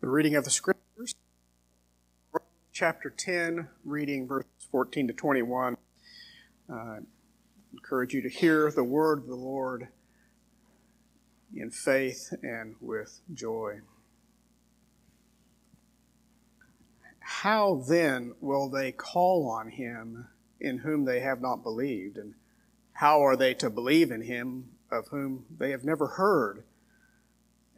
The reading of the Scriptures, chapter 10, reading verses 14 to 21. Uh, encourage you to hear the word of the Lord in faith and with joy. How then will they call on him in whom they have not believed? And how are they to believe in him of whom they have never heard?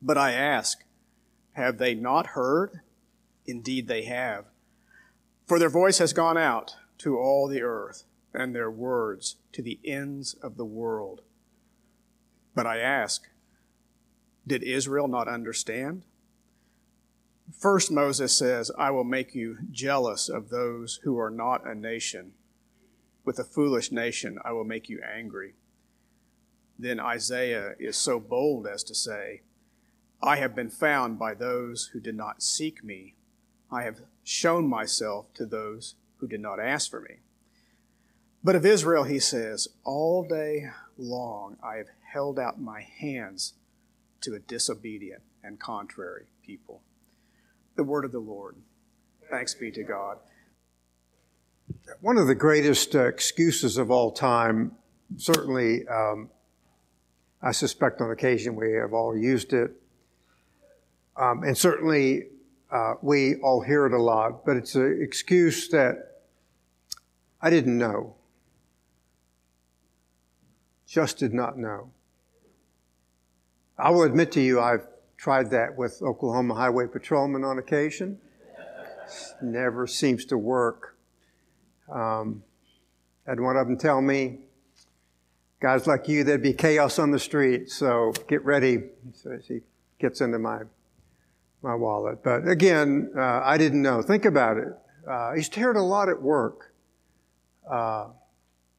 But I ask, have they not heard? Indeed they have. For their voice has gone out to all the earth, and their words to the ends of the world. But I ask, did Israel not understand? First, Moses says, I will make you jealous of those who are not a nation. With a foolish nation, I will make you angry. Then Isaiah is so bold as to say, I have been found by those who did not seek me. I have shown myself to those who did not ask for me. But of Israel, he says, All day long I have held out my hands to a disobedient and contrary people. The word of the Lord. Thanks be to God. One of the greatest uh, excuses of all time, certainly, um, I suspect on occasion we have all used it, um, and certainly, uh, we all hear it a lot, but it's an excuse that I didn't know. Just did not know. I will admit to you, I've tried that with Oklahoma Highway Patrolmen on occasion. Never seems to work. Um, had one of them tell me, guys like you, there'd be chaos on the street, so get ready. So he gets into my my wallet. But again, uh, I didn't know. Think about it. Uh, he's teared a lot at work. Uh,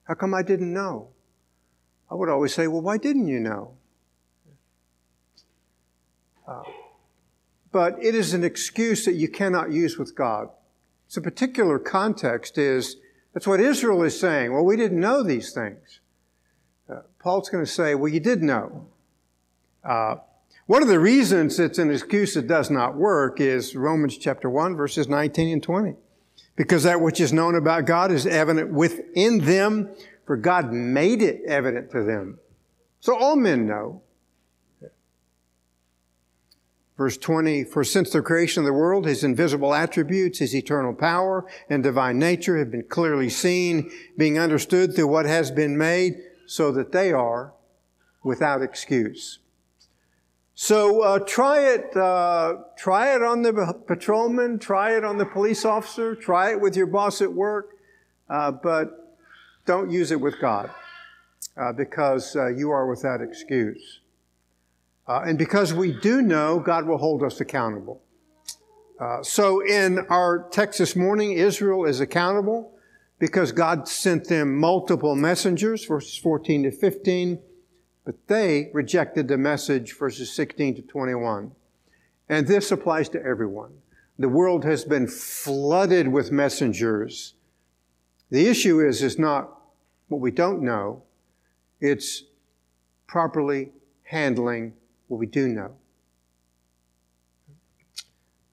how come I didn't know? I would always say, well, why didn't you know? Uh, but it is an excuse that you cannot use with God. It's a particular context is, that's what Israel is saying. Well, we didn't know these things. Uh, Paul's going to say, well, you did know. One of the reasons it's an excuse that does not work is Romans chapter 1, verses 19 and 20. Because that which is known about God is evident within them, for God made it evident to them. So all men know. Verse 20, for since the creation of the world, his invisible attributes, his eternal power and divine nature have been clearly seen, being understood through what has been made, so that they are without excuse. So uh, try it. Uh, try it on the patrolman. Try it on the police officer. Try it with your boss at work, uh, but don't use it with God uh, because uh, you are without excuse. Uh, and because we do know, God will hold us accountable. so in our text this morning, Israel is accountable because God sent them multiple messengers, verses 14 to 15 but they rejected the message, verses 16 to 21. And this applies to everyone. The world has been flooded with messengers. The issue is, is not what we don't know, it's properly handling what we do know.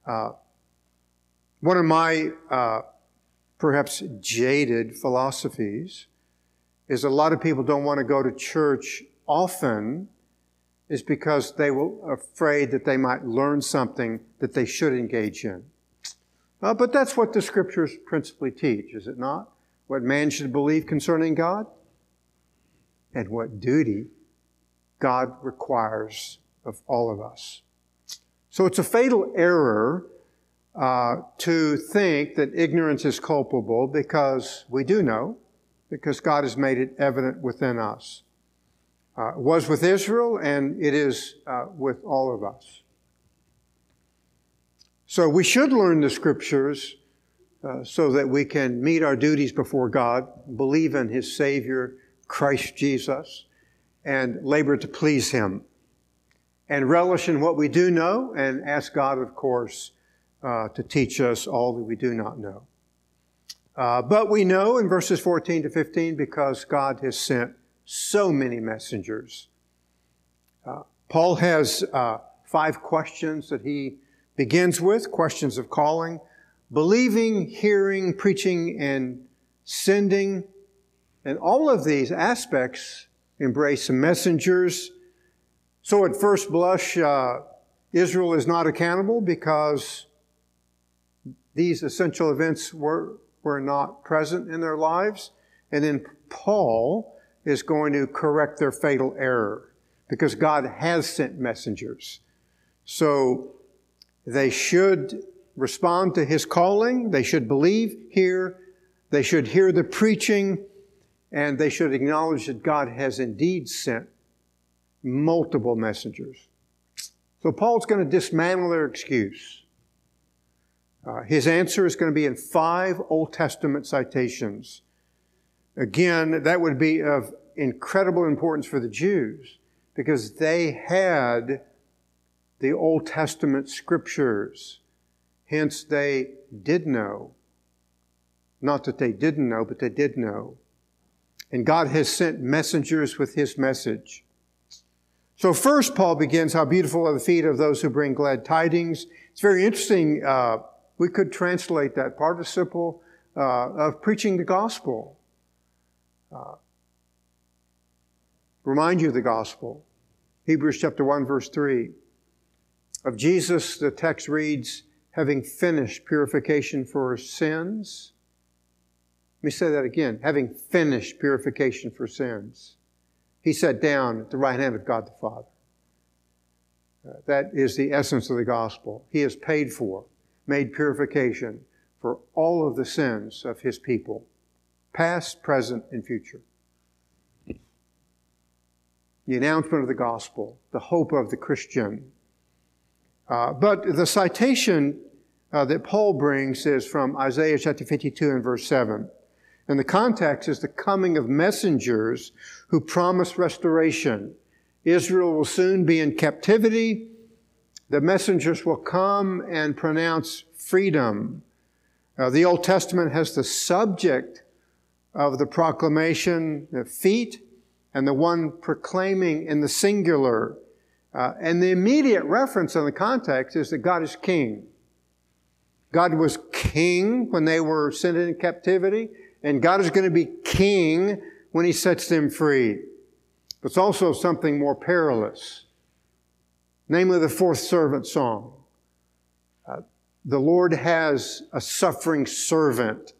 Uh, one of my uh, perhaps jaded philosophies is a lot of people don't want to go to church often is because they were afraid that they might learn something that they should engage in. Uh, but that's what the scriptures principally teach, is it not? What man should believe concerning God and what duty God requires of all of us. So it's a fatal error uh, to think that ignorance is culpable because we do know, because God has made it evident within us uh, was with Israel, and it is uh, with all of us. So we should learn the scriptures uh, so that we can meet our duties before God, believe in His Savior, Christ Jesus, and labor to please Him. And relish in what we do know and ask God, of course, uh, to teach us all that we do not know. Uh, but we know in verses 14 to 15 because God has sent so many messengers. Uh, Paul has uh, five questions that he begins with questions of calling, believing, hearing, preaching, and sending. And all of these aspects embrace messengers. So at first blush, uh, Israel is not accountable because these essential events were, were not present in their lives. And then Paul is going to correct their fatal error because God has sent messengers. So they should respond to his calling. They should believe, hear. They should hear the preaching. And they should acknowledge that God has indeed sent multiple messengers. So Paul's going to dismantle their excuse. Uh, his answer is going to be in five Old Testament citations. Again, that would be of incredible importance for the Jews because they had the Old Testament scriptures. Hence, they did know. Not that they didn't know, but they did know. And God has sent messengers with His message. So first, Paul begins, how beautiful are the feet of those who bring glad tidings. It's very interesting. Uh, we could translate that participle uh, of preaching the gospel. Uh, remind you of the gospel. Hebrews chapter 1, verse 3. Of Jesus, the text reads, having finished purification for sins. Let me say that again. Having finished purification for sins. He sat down at the right hand of God the Father. Uh, that is the essence of the gospel. He has paid for, made purification for all of the sins of His people, past, present, and future. The announcement of the gospel, the hope of the Christian. Uh, but the citation uh, that Paul brings is from Isaiah chapter 52 and verse 7. And the context is the coming of messengers who promise restoration. Israel will soon be in captivity. The messengers will come and pronounce freedom. Uh, the Old Testament has the subject of the proclamation, the feet, and the one proclaiming in the singular. Uh, and the immediate reference in the context is that God is king. God was king when they were sent into captivity and God is going to be king when he sets them free. But it's also something more perilous, namely the fourth servant song. Uh, the Lord has a suffering servant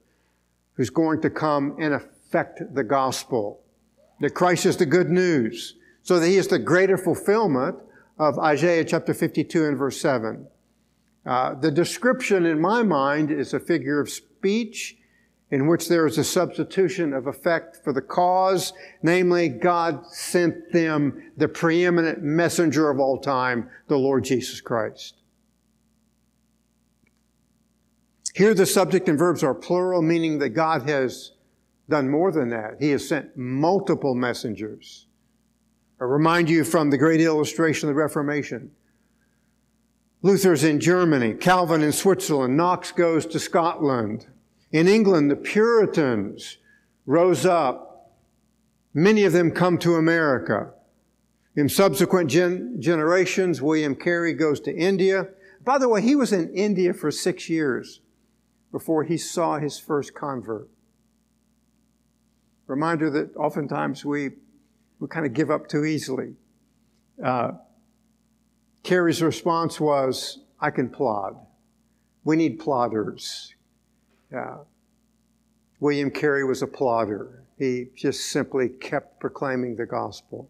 who's going to come and affect the gospel. That Christ is the good news, so that he is the greater fulfillment of Isaiah chapter 52 and verse 7. Uh, the description in my mind is a figure of speech in which there is a substitution of effect for the cause, namely, God sent them the preeminent messenger of all time, the Lord Jesus Christ. Here, the subject and verbs are plural, meaning that God has done more than that. He has sent multiple messengers. I remind you from the great illustration of the Reformation. Luther's in Germany, Calvin in Switzerland, Knox goes to Scotland. In England, the Puritans rose up. Many of them come to America. In subsequent gen- generations, William Carey goes to India. By the way, he was in India for six years before he saw his first convert. Reminder that oftentimes we, we kind of give up too easily. Uh, Carey's response was, I can plod. We need plodders. Yeah. William Carey was a plodder. He just simply kept proclaiming the gospel.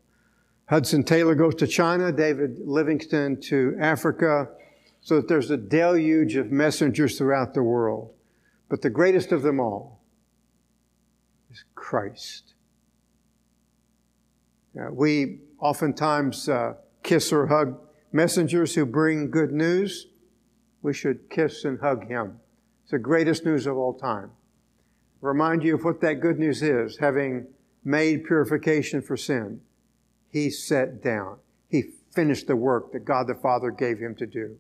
Hudson Taylor goes to China, David Livingstone to Africa, so that there's a deluge of messengers throughout the world. But the greatest of them all is Christ. Yeah, we oftentimes uh, kiss or hug messengers who bring good news. we should kiss and hug him. It's the greatest news of all time. Remind you of what that good news is. Having made purification for sin, he sat down. He finished the work that God the Father gave him to do.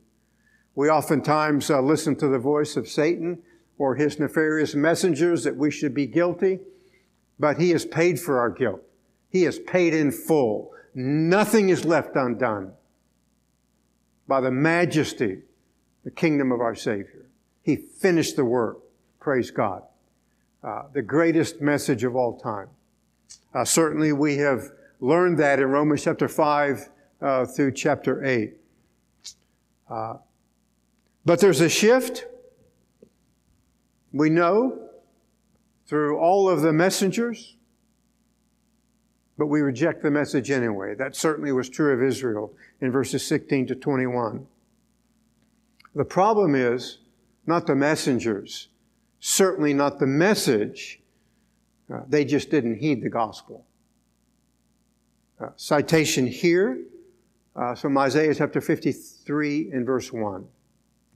We oftentimes uh, listen to the voice of Satan or his nefarious messengers that we should be guilty, but he has paid for our guilt. He has paid in full. Nothing is left undone by the majesty, the kingdom of our Savior. He finished the work. Praise God. Uh, the greatest message of all time. Uh, certainly, we have learned that in Romans chapter 5 uh, through chapter 8. But there's a shift. We know through all of the messengers, but we reject the message anyway. That certainly was true of Israel in verses 16 to 21. The problem is not the messengers, certainly not the message. Uh, they just didn't heed the gospel. Uh, citation here uh, from Isaiah chapter 53 and verse 1,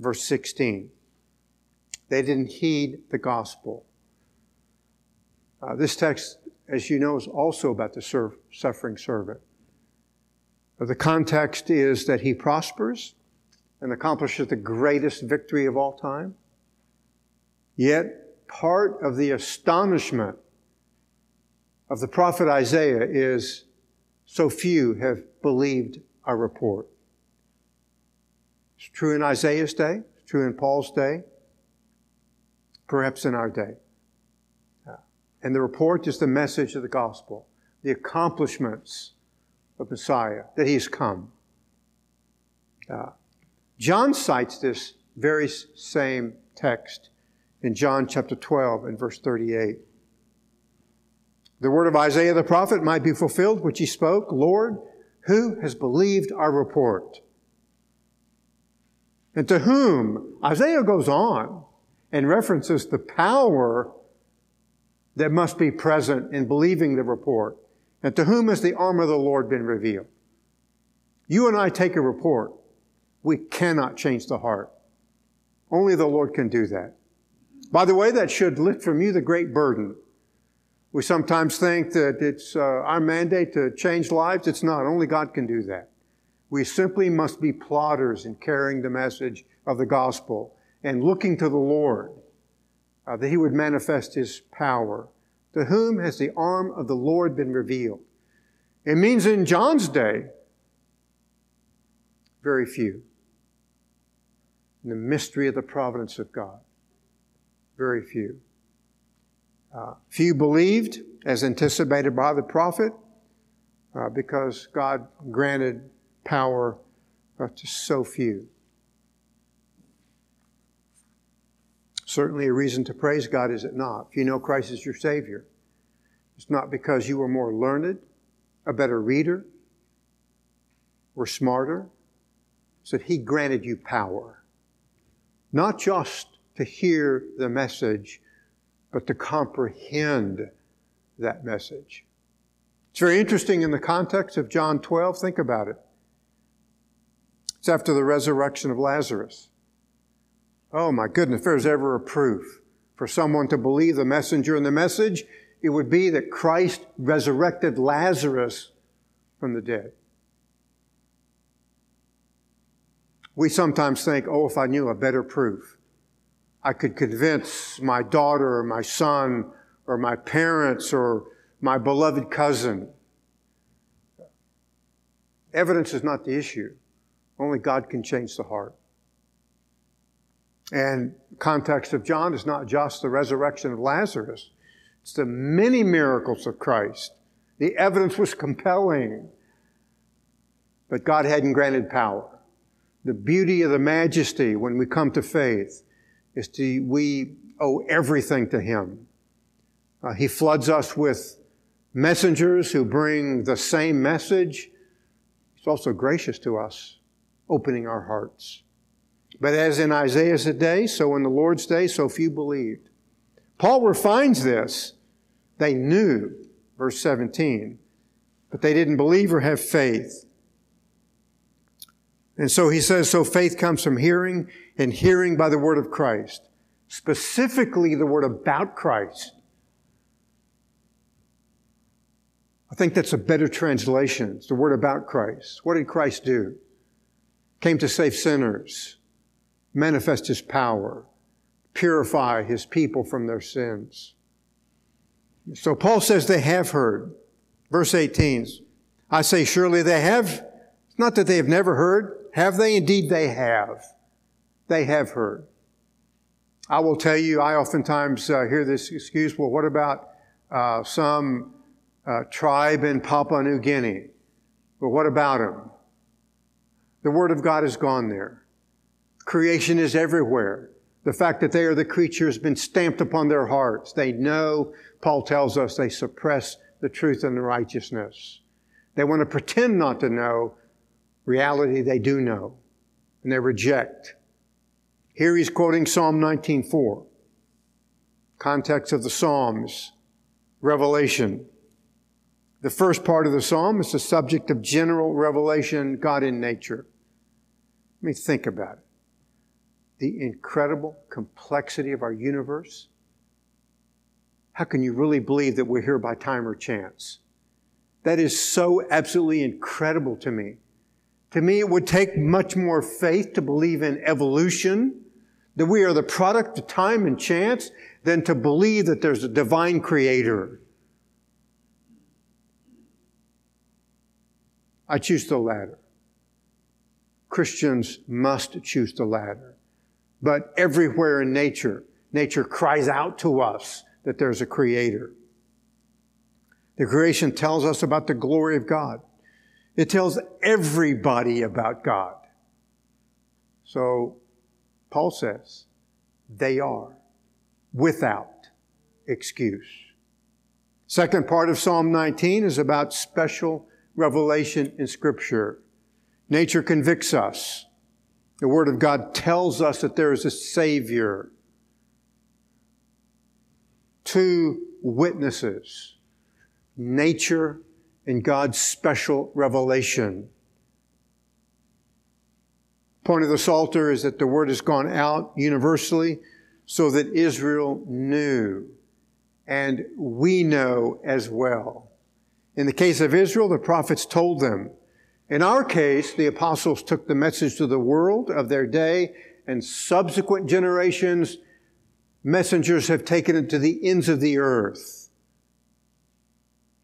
verse 16. They didn't heed the gospel. Uh, this text, as you know, is also about the suffering servant. The context is that he prospers and accomplishes the greatest victory of all time. Yet, part of the astonishment of the prophet Isaiah is so few have believed our report. It's true in Isaiah's day, it's true in Paul's day, perhaps in our day. And the report is the message of the gospel, the accomplishments of Messiah, that he's come. Uh, John cites this very same text in John chapter 12 and verse 38. The word of Isaiah the prophet might be fulfilled, which he spoke, Lord, who has believed our report? And to whom? Isaiah goes on and references the power that must be present in believing the report. And to whom has the arm of the Lord been revealed? You and I take a report. We cannot change the heart. Only the Lord can do that. By the way, that should lift from you the great burden. We sometimes think that it's uh, our mandate to change lives. It's not. Only God can do that. We simply must be plodders in carrying the message of the gospel and looking to the Lord uh, that He would manifest His power. To whom has the arm of the Lord been revealed? It means in John's day, very few. In the mystery of the providence of God, very few. Uh, few believed, as anticipated by the prophet, uh, because God granted power to so few. Certainly a reason to praise God, is it not? If you know Christ is your Savior, it's not because you were more learned, a better reader, or smarter. It's that He granted you power. Not just to hear the message, but to comprehend that message. It's very interesting in the context of John 12. Think about it. It's after the resurrection of Lazarus. Oh my goodness, if there's ever a proof for someone to believe the messenger and the message, it would be that Christ resurrected Lazarus from the dead. We sometimes think, oh, if I knew a better proof, I could convince my daughter or my son or my parents or my beloved cousin. Evidence is not the issue. Only God can change the heart. And context of John is not just the resurrection of Lazarus. It's the many miracles of Christ. The evidence was compelling, but God hadn't granted power. The beauty of the majesty when we come to faith is to, we owe everything to Him. Uh, he floods us with messengers who bring the same message. He's also gracious to us, opening our hearts. But as in Isaiah's day, so in the Lord's day, so few believed. Paul refines this. They knew, verse 17, but they didn't believe or have faith. And so he says, so faith comes from hearing and hearing by the word of Christ, specifically the word about Christ. I think that's a better translation. It's the word about Christ. What did Christ do? Came to save sinners, manifest his power, purify his people from their sins. So Paul says they have heard. Verse 18, I say, surely they have. It's not that they have never heard. Have they? Indeed, they have. They have heard. I will tell you, I oftentimes uh, hear this excuse, well, what about uh, some uh, tribe in Papua New Guinea? Well, what about them? The Word of God has gone there. Creation is everywhere. The fact that they are the creature has been stamped upon their hearts. They know, Paul tells us, they suppress the truth and the righteousness. They want to pretend not to know. Reality, they do know. And they reject. Here he's quoting Psalm 19.4. Context of the Psalms. Revelation. The first part of the Psalm is the subject of general revelation, God in nature. Let me think about it the incredible complexity of our universe, how can you really believe that we're here by time or chance? That is so absolutely incredible to me. To me, it would take much more faith to believe in evolution, that we are the product of time and chance, than to believe that there's a divine creator. I choose the latter. Christians must choose the latter but everywhere in nature, nature cries out to us that there's a creator. The creation tells us about the glory of God. It tells everybody about God. So, Paul says, they are without excuse. Second part of Psalm 19 is about special revelation in Scripture. Nature convicts us. The Word of God tells us that there is a Savior. Two witnesses nature and God's special revelation. Point of the Psalter is that the Word has gone out universally so that Israel knew, and we know as well. In the case of Israel, the prophets told them in our case, the apostles took the message to the world of their day, and subsequent generations, messengers have taken it to the ends of the earth.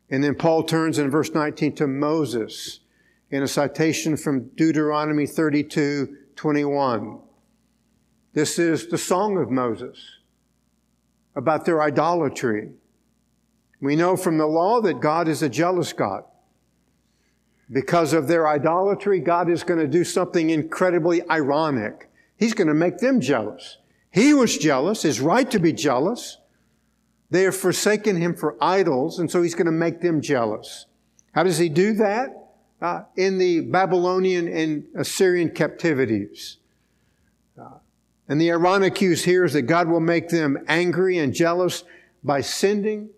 And then Paul turns in verse 19 to Moses in a citation from Deuteronomy 32 21. This is the song of Moses about their idolatry. We know from the law that God is a jealous God. Because of their idolatry, God is going to do something incredibly ironic. He's going to make them jealous. He was jealous, is right to be jealous. They have forsaken him for idols, and so he's going to make them jealous. How does he do that? Uh, in the Babylonian and Assyrian captivities. Uh, and the ironic use here is that God will make them angry and jealous by sending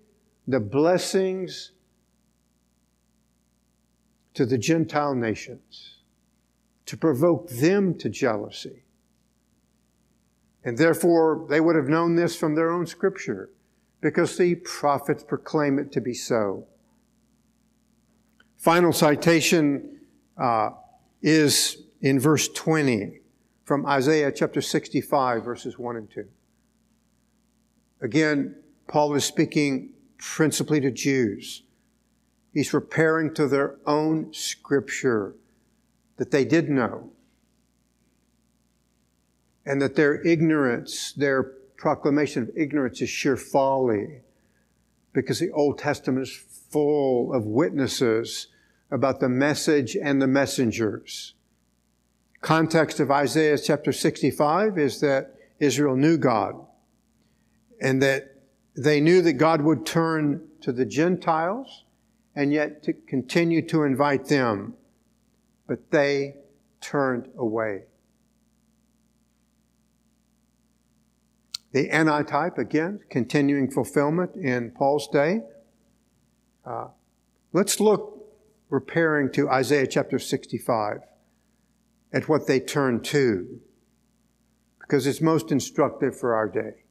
the blessings to the Gentile nations to provoke them to jealousy. And therefore, they would have known this from their own scripture because the prophets proclaim it to be so. Final citation uh, is in verse 20 from Isaiah chapter 65, verses 1 and 2. Again, Paul is speaking principally to Jews. He's referring to their own scripture that they did know. And that their ignorance, their proclamation of ignorance is sheer folly because the Old Testament is full of witnesses about the message and the messengers. Context of Isaiah chapter 65 is that Israel knew God and that they knew that God would turn to the Gentiles and yet to continue to invite them. But they turned away. The antitype, again, continuing fulfillment in Paul's day. Uh, let's look repairing to Isaiah chapter 65. at what they turn to because it's most instructive for our day.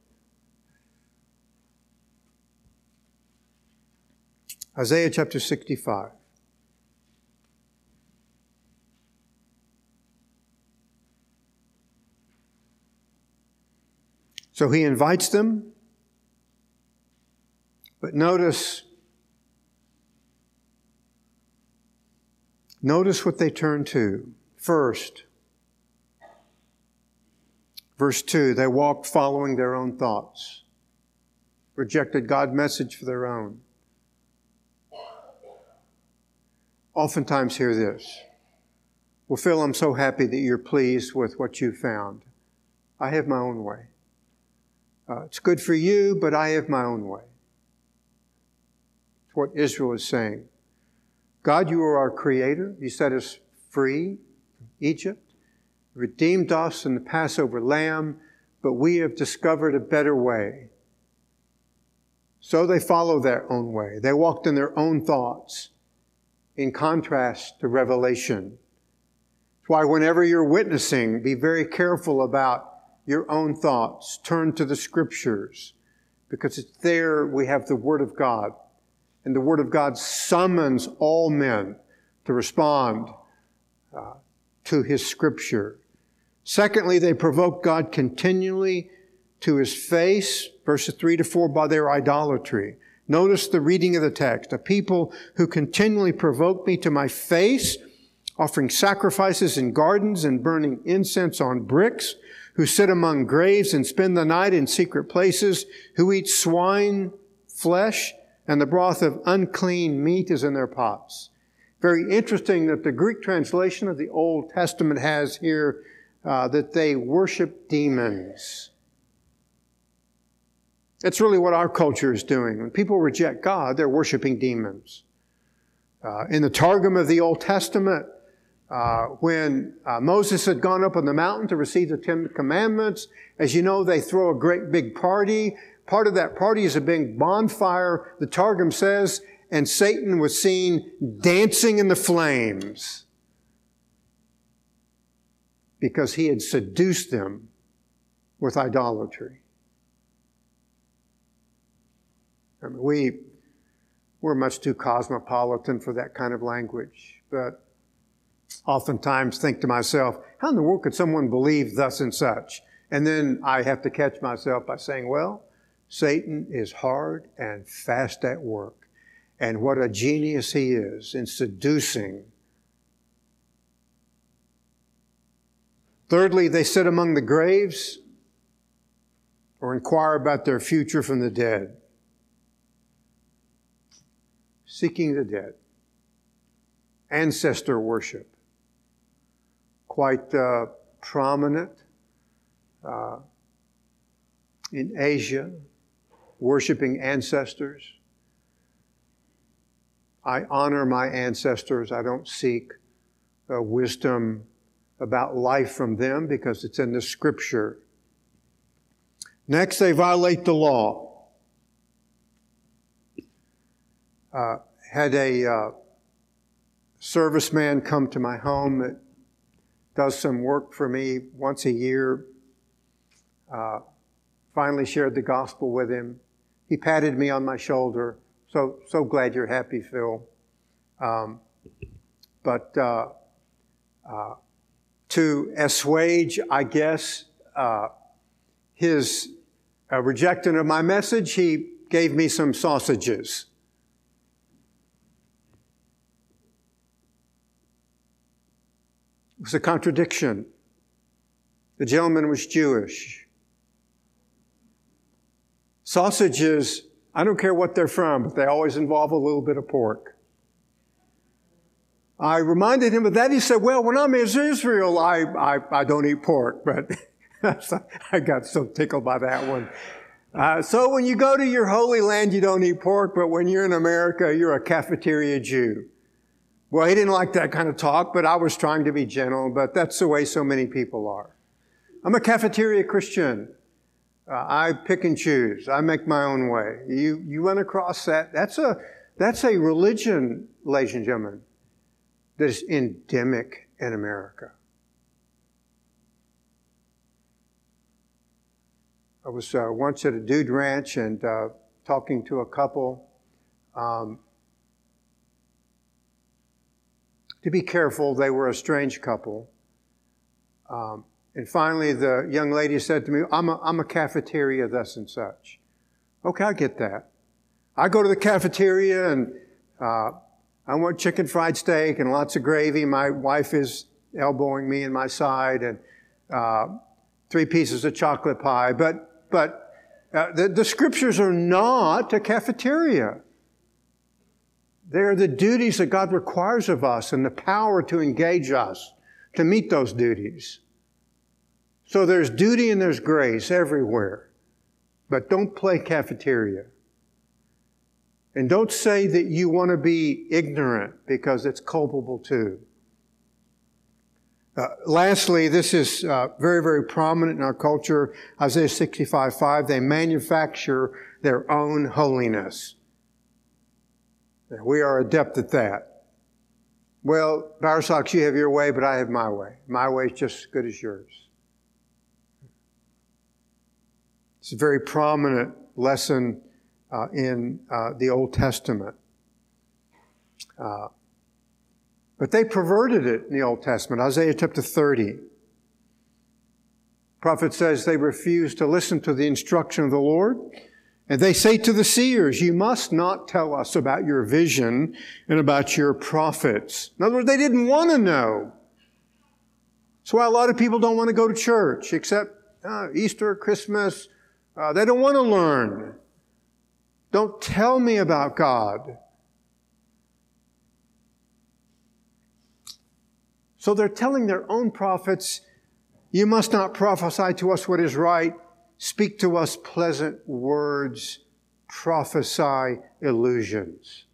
Isaiah chapter 65. So he invites them, but notice Notice what they turn to. First, verse 2 they walked following their own thoughts, rejected God's message for their own. Oftentimes, hear this. Well, Phil, I'm so happy that you're pleased with what you found. I have my own way. Uh, it's good for you, but I have my own way. It's what Israel is saying. God, you are our creator. You set us free from Egypt, redeemed us in the Passover lamb, but we have discovered a better way. So they follow their own way. They walked in their own thoughts, in contrast to revelation. That's why whenever you're witnessing, be very careful about your own thoughts. Turn to the scriptures, because it's there we have the Word of God and the Word of God summons all men to respond uh, to His Scripture. Secondly, they provoke God continually to His face, verses 3 to 4, by their idolatry. Notice the reading of the text. A people who continually provoke me to my face, offering sacrifices in gardens and burning incense on bricks, who sit among graves and spend the night in secret places, who eat swine flesh and the broth of unclean meat is in their pots. Very interesting that the Greek translation of the Old Testament has here uh, that they worship demons. It's really what our culture is doing. When people reject God, they're worshiping demons. Uh, in the Targum of the Old Testament, uh, when uh, Moses had gone up on the mountain to receive the Ten Commandments, as you know, they throw a great big party part of that party is a big bonfire, the Targum says, and Satan was seen dancing in the flames because he had seduced them with idolatry. I mean, we, we're much too cosmopolitan for that kind of language, but oftentimes think to myself, how in the world could someone believe thus and such? And then I have to catch myself by saying, well, Satan is hard and fast at work. And what a genius he is in seducing. Thirdly, they sit among the graves or inquire about their future from the dead. Seeking the dead. Ancestor worship. Quite uh, prominent uh, in Asia, worshiping ancestors. I honor my ancestors. I don't seek uh, wisdom about life from them because it's in the scripture. Next, they violate the law. Uh, had a uh, serviceman come to my home that does some work for me once a year. Uh, finally shared the gospel with him. He patted me on my shoulder. So, so glad you're happy, Phil. Um, but uh, uh, to assuage, I guess, uh, his uh, rejection of my message, he gave me some sausages. It was a contradiction. The gentleman was Jewish. Sausages, I don't care what they're from, but they always involve a little bit of pork. I reminded him of that. He said, well, when I'm in Israel, I, I, I don't eat pork, but I got so tickled by that one. Uh, so when you go to your holy land, you don't eat pork, but when you're in America, you're a cafeteria Jew. Well, he didn't like that kind of talk, but I was trying to be gentle, but that's the way so many people are. I'm a cafeteria Christian. Uh, I pick and choose. I make my own way. You, you run across that. That's a, that's a religion, ladies and gentlemen, that is endemic in America. I was uh, once at a dude ranch and uh, talking to a couple. Um, to be careful, they were a strange couple. Um, and finally, the young lady said to me, I'm a, I'm a cafeteria, thus and such. Okay, I get that. I go to the cafeteria and uh, I want chicken fried steak and lots of gravy. My wife is elbowing me in my side and uh, three pieces of chocolate pie. But, but uh, the, the scriptures are not a cafeteria. They are the duties that God requires of us and the power to engage us to meet those duties. So there's duty and there's grace everywhere. But don't play cafeteria. And don't say that you want to be ignorant because it's culpable too. Uh, lastly, this is uh, very, very prominent in our culture. Isaiah 65 5, they manufacture their own holiness. We are adept at that. Well, Bower you have your way, but I have my way. My way is just as good as yours. It's a very prominent lesson uh, in uh, the Old Testament. Uh, but they perverted it in the Old Testament. Isaiah chapter 30. prophet says they refused to listen to the instruction of the Lord. And they say to the seers, You must not tell us about your vision and about your prophets. In other words, they didn't want to know. That's why a lot of people don't want to go to church, except uh, Easter, Christmas. Uh, they don't want to learn. Don't tell me about God. So they're telling their own prophets, You must not prophesy to us what is right Speak to us pleasant words, prophesy illusions.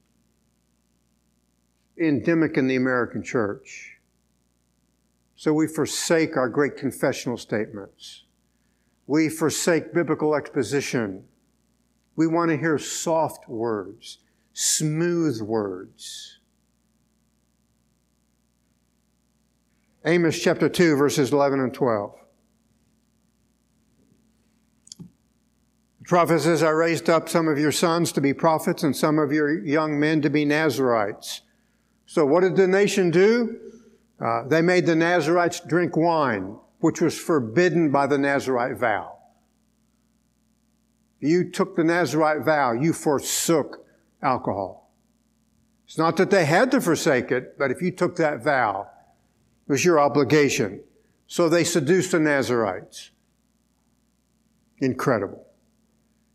Endemic in the American church. So we forsake our great confessional statements. We forsake biblical exposition. We want to hear soft words, smooth words. Amos chapter 2, verses 11 and 12. Prophet says, I raised up some of your sons to be prophets and some of your young men to be Nazarites. So what did the nation do? Uh, they made the Nazarites drink wine, which was forbidden by the Nazarite vow. You took the Nazarite vow, you forsook alcohol. It's not that they had to forsake it, but if you took that vow, it was your obligation. So they seduced the Nazarites. Incredible.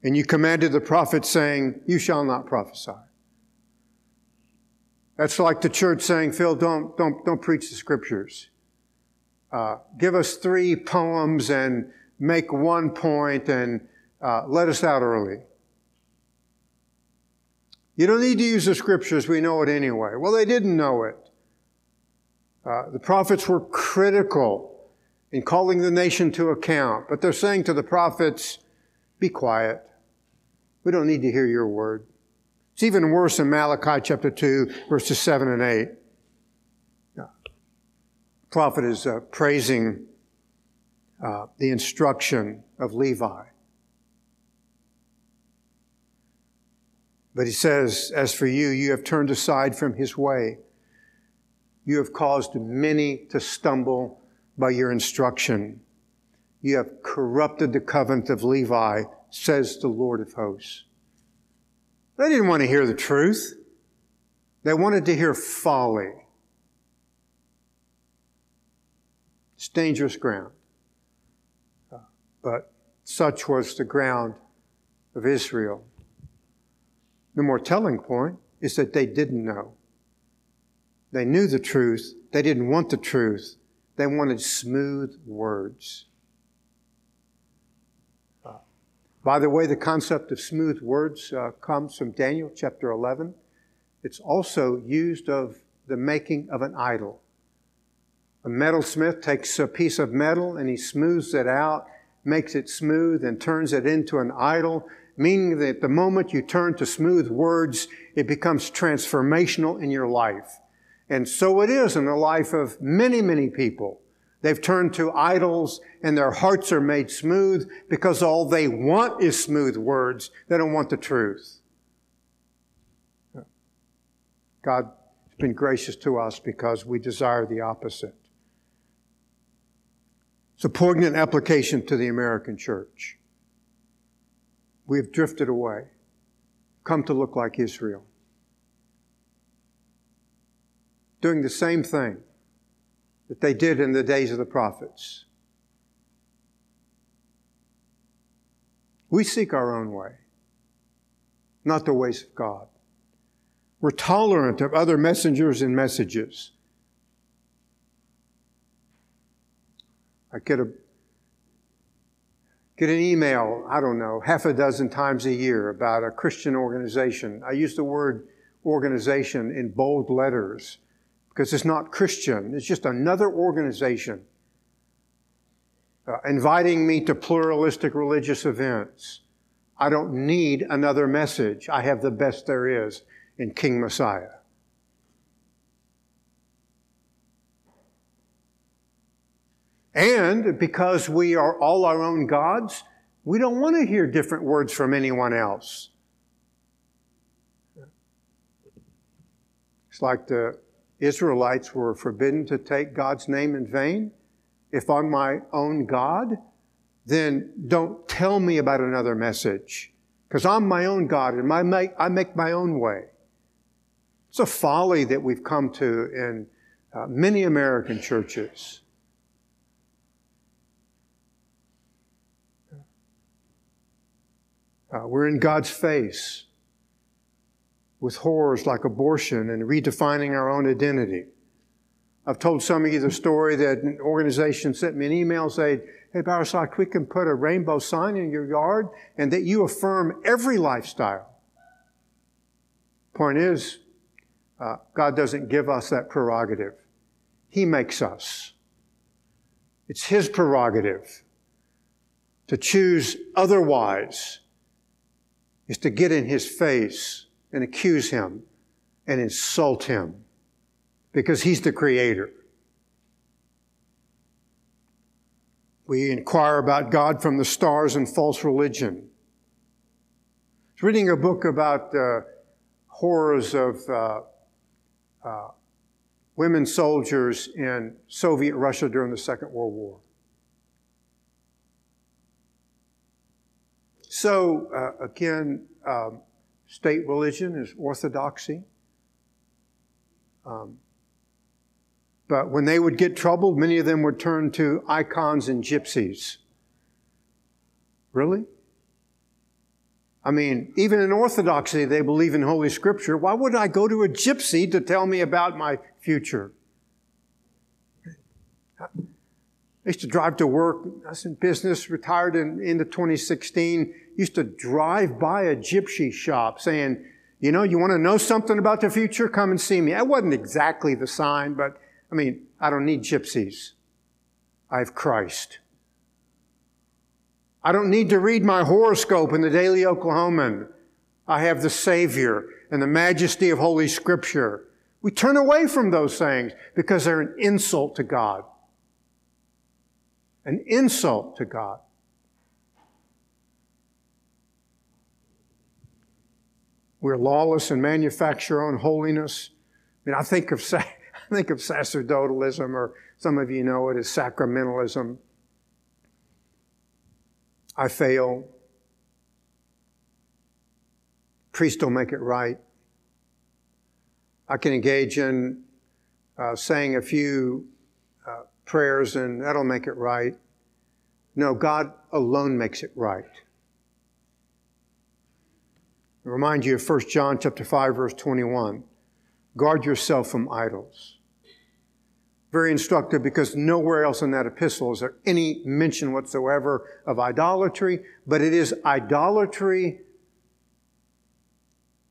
And you commanded the prophet saying, You shall not prophesy. That's like the church saying, Phil, don't, don't, don't preach the scriptures. Uh, give us three poems and make one point and uh, let us out early. You don't need to use the scriptures, we know it anyway. Well, they didn't know it. Uh, the prophets were critical in calling the nation to account, but they're saying to the prophets, be quiet. We don't need to hear your word. It's even worse in Malachi chapter 2, verses 7 and 8. The prophet is uh, praising uh, the instruction of Levi. But he says, As for you, you have turned aside from his way. You have caused many to stumble by your instruction. You have corrupted the covenant of Levi says the Lord of hosts. They didn't want to hear the truth. They wanted to hear folly. It's dangerous ground. But such was the ground of Israel. The more telling point is that they didn't know. They knew the truth. They didn't want the truth. They wanted smooth words. By the way, the concept of smooth words uh, comes from Daniel chapter 11. It's also used of the making of an idol. A metalsmith takes a piece of metal and he smooths it out, makes it smooth, and turns it into an idol, meaning that the moment you turn to smooth words, it becomes transformational in your life. And so it is in the life of many, many people. They've turned to idols and their hearts are made smooth because all they want is smooth words. They don't want the truth. God has been gracious to us because we desire the opposite. It's a poignant application to the American church. We have drifted away, come to look like Israel, doing the same thing that they did in the days of the prophets. We seek our own way, not the ways of God. We're tolerant of other messengers and messages. I get a get an email, I don't know, half a dozen times a year about a Christian organization. I use the word organization in bold letters because it's not Christian. It's just another organization uh, inviting me to pluralistic religious events. I don't need another message. I have the best there is in King Messiah. And because we are all our own gods, we don't want to hear different words from anyone else. It's like the Israelites were forbidden to take God's name in vain. If I'm my own God, then don't tell me about another message. Because I'm my own God and my I make my own way. It's a folly that we've come to in uh, many American churches. Uh, we're in God's face with horrors like abortion and redefining our own identity. I've told some of you the story that an organization sent me an email saying, Hey, Barasat, we can put a rainbow sign in your yard and that you affirm every lifestyle. Point is, uh, God doesn't give us that prerogative. He makes us. It's His prerogative to choose otherwise is to get in his face and accuse him and insult him because he's the creator. We inquire about God from the stars and false religion. I was reading a book about the horrors of uh, uh, women soldiers in Soviet Russia during the Second World War. So, uh, again, um, state religion is orthodoxy. Um, but when they would get troubled, many of them would turn to icons and gypsies. Really? I mean, even in Orthodoxy, they believe in Holy Scripture. Why would I go to a gypsy to tell me about my future? I used to drive to work. I was in business, retired in, into 2016. Used to drive by a gypsy shop saying, you know, you want to know something about the future? Come and see me. That wasn't exactly the sign, but I mean, I don't need gypsies. I have Christ. I don't need to read my horoscope in the Daily Oklahoman. I have the Savior and the majesty of Holy Scripture. We turn away from those things because they're an insult to God an insult to God. We're lawless and manufacture our own holiness. I mean, I think of, I think of sacerdotalism, or some of you know it as sacramentalism. I fail. Priests don't make it right. I can engage in uh, saying a few prayers and that'll make it right. No, God alone makes it right. I remind you of 1 John chapter 5 verse 21. Guard yourself from idols. Very instructive because nowhere else in that epistle is there any mention whatsoever of idolatry, but it is idolatry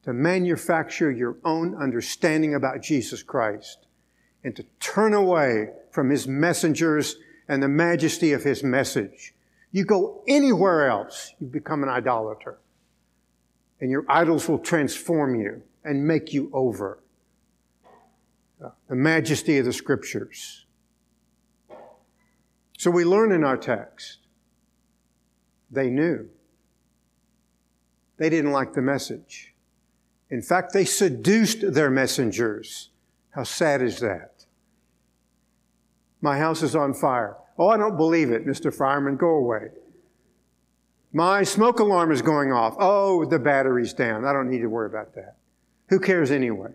to manufacture your own understanding about Jesus Christ and to turn away from his messengers and the majesty of his message. You go anywhere else, you become an idolater. And your idols will transform you and make you over. The majesty of the scriptures. So we learn in our text, they knew. They didn't like the message. In fact, they seduced their messengers. How sad is that? My house is on fire. Oh, I don't believe it, Mr. Fireman. Go away. My smoke alarm is going off. Oh, the battery's down. I don't need to worry about that. Who cares anyway?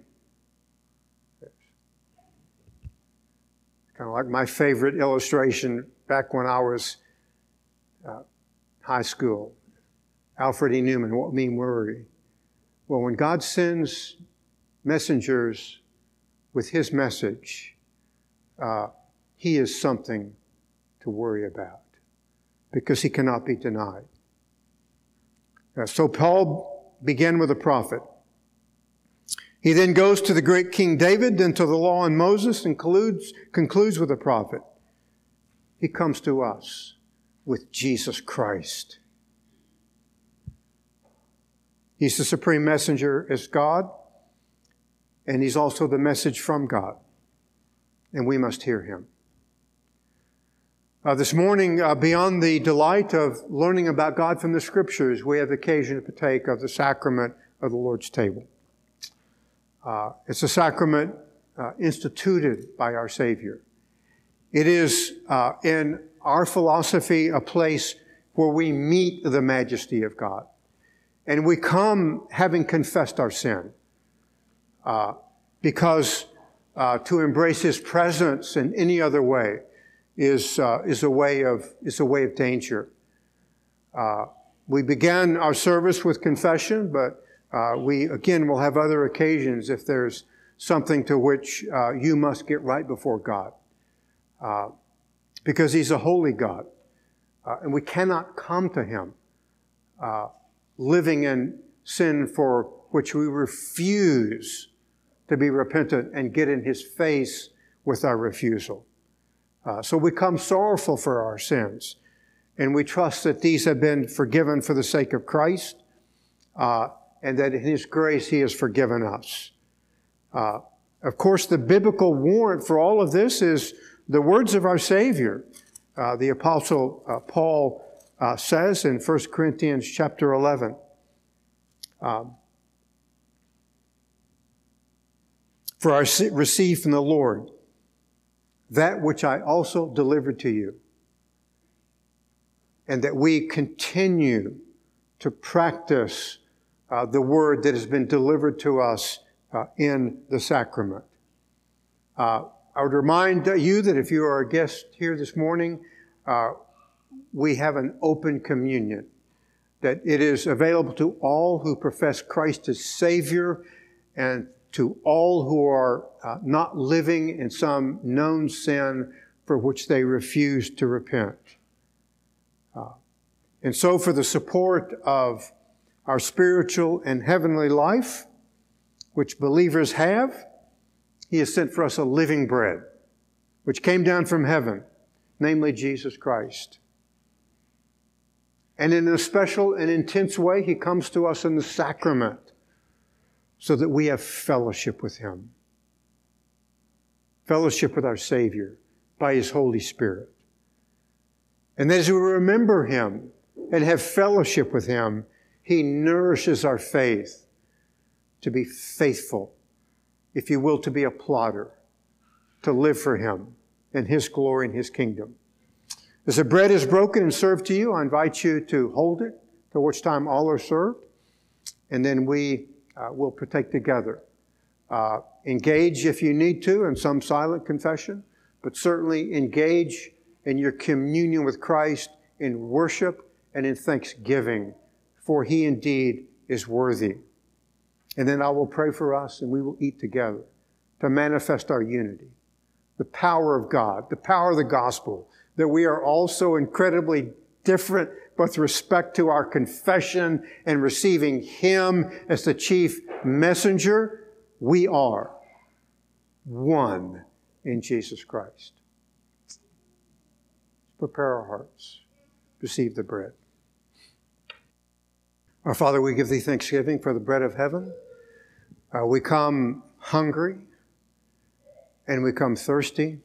Kind of like my favorite illustration back when I was uh, high school. Alfred E. Neuman, what mean worry? Well, when God sends messengers with His message, uh, He is something to worry about because He cannot be denied. So Paul began with a prophet. He then goes to the great King David, then to the law and Moses, and concludes, concludes with a prophet. He comes to us with Jesus Christ. He's the supreme messenger as God, and he's also the message from God. And we must hear him. Uh, this morning, uh, beyond the delight of learning about God from the Scriptures, we have occasion to partake of the sacrament of the Lord's table. Uh, it's a sacrament uh, instituted by our Savior. It is, uh, in our philosophy, a place where we meet the majesty of God. And we come having confessed our sin. Uh, because to embrace His presence in any other way is, uh, is, a, way of, is a way of danger. we began our service with confession, but uh, we, again, will have other occasions if there's something to which uh, you must get right before God. Uh, because He's a holy God. Uh, and we cannot come to Him uh, living in sin for which we refuse to be repentant and get in His face with our refusal. Uh, so we come sorrowful for our sins. And we trust that these have been forgiven for the sake of Christ. Uh, and that in His grace He has forgiven us. Uh, of course, the biblical warrant for all of this is the words of our Savior. Uh, the Apostle uh, Paul uh, says in 1 Corinthians chapter 11, um, For I received from the Lord that which I also delivered to you, and that we continue to practice uh, the word that has been delivered to us uh, in the sacrament. Uh, I would remind you that if you are a guest here this morning, uh, we have an open communion, that it is available to all who profess Christ as Savior and to all who are uh, not living in some known sin for which they refuse to repent. Uh, and so, for the support of our spiritual and heavenly life, which believers have, He has sent for us a living bread, which came down from heaven, namely Jesus Christ. And in a special and intense way, He comes to us in the sacrament so that we have fellowship with Him. Fellowship with our Savior by His Holy Spirit. And as we remember Him and have fellowship with Him, he nourishes our faith to be faithful, if you will, to be a plodder, to live for Him and His glory and His kingdom. As the bread is broken and served to you, I invite you to hold it, to which time all are served, and then we uh, will partake together. Uh, engage if you need to in some silent confession, but certainly engage in your communion with Christ in worship and in thanksgiving for he indeed is worthy. And then I will pray for us and we will eat together to manifest our unity. The power of God, the power of the gospel, that we are also incredibly different with respect to our confession and receiving Him as the chief messenger. We are one in Jesus Christ. Prepare our hearts. Receive the bread. Our Father, we give Thee thanksgiving for the bread of heaven. Uh, we come hungry and we come thirsty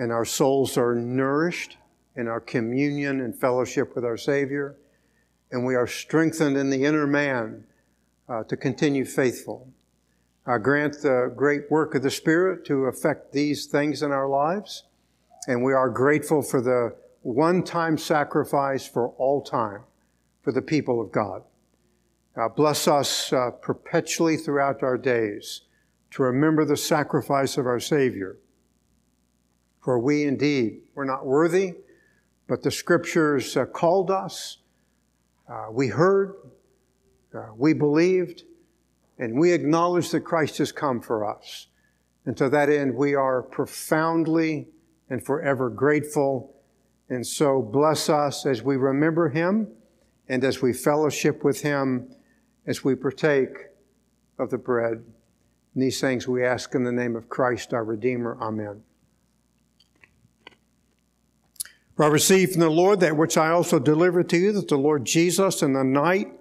and our souls are nourished in our communion and fellowship with our Savior, and we are strengthened in the inner man uh, to continue faithful. Uh, grant the great work of the Spirit to affect these things in our lives, and we are grateful for the one time sacrifice for all time for the people of God. Uh, bless us uh, perpetually throughout our days to remember the sacrifice of our Savior. For we indeed were not worthy, but the Scriptures uh, called us. Uh, we heard, uh, we believed, and we acknowledge that Christ has come for us. And to that end, we are profoundly and forever grateful. And so bless us as we remember Him and as we fellowship with Him, as we partake of the bread. And these things we ask in the name of Christ our Redeemer. Amen. For I received from the Lord that which I also delivered to you, that the Lord Jesus, in the night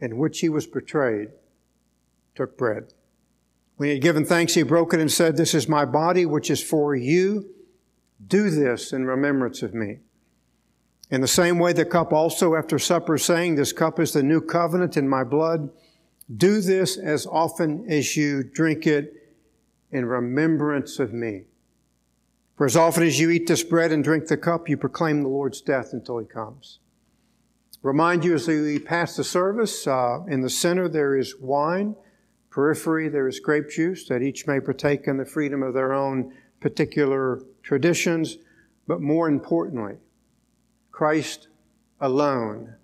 in which he was betrayed, took bread. When he had given thanks, he broke it and said, This is my body, which is for you. Do this in remembrance of me. In the same way, the cup also after supper, saying, This cup is the new covenant in my blood. Do this as often as you drink it in remembrance of me. For as often as you eat this bread and drink the cup, you proclaim the Lord's death until he comes. Remind you as we pass the service, uh, in the center there is wine, periphery there is grape juice, that each may partake in the freedom of their own particular traditions, but more importantly, Christ alone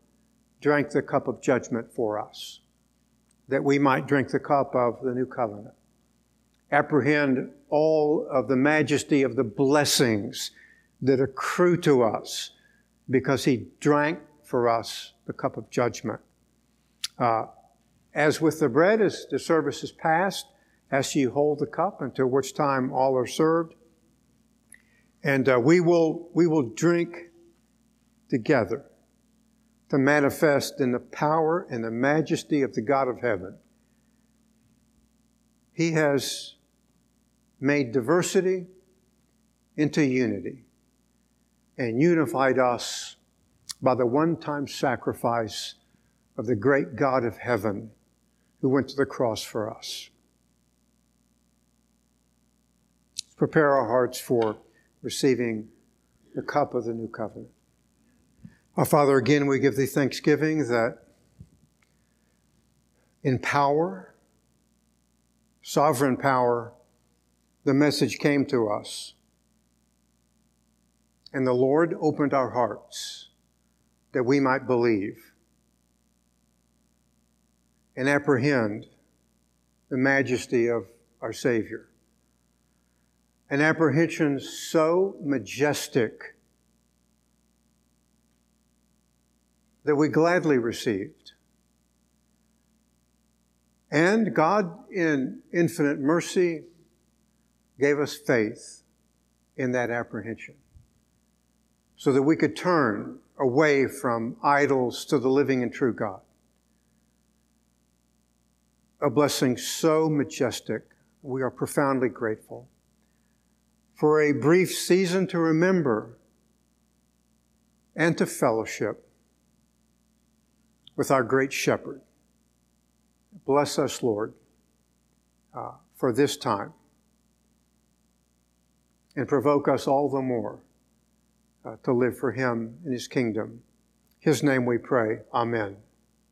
drank the cup of judgment for us, that we might drink the cup of the new covenant. Apprehend all of the majesty of the blessings that accrue to us because he drank for us the cup of judgment. Uh, as with the bread, as the service is passed, as you hold the cup until which time all are served. And uh, we, will, we will drink together to manifest in the power and the majesty of the God of heaven. He has made diversity into unity and unified us by the one time sacrifice of the great God of heaven who went to the cross for us. Prepare our hearts for receiving the cup of the new covenant. Our Father, again, we give thee thanksgiving that in power, sovereign power, the message came to us. And the Lord opened our hearts that we might believe and apprehend the majesty of our Savior. An apprehension so majestic that we gladly received. And God, in infinite mercy, gave us faith in that apprehension so that we could turn away from idols to the living and true God. A blessing so majestic, we are profoundly grateful. For a brief season to remember and to fellowship with our great shepherd. Bless us, Lord, uh, for this time and provoke us all the more uh, to live for Him in His kingdom. His name we pray. Amen.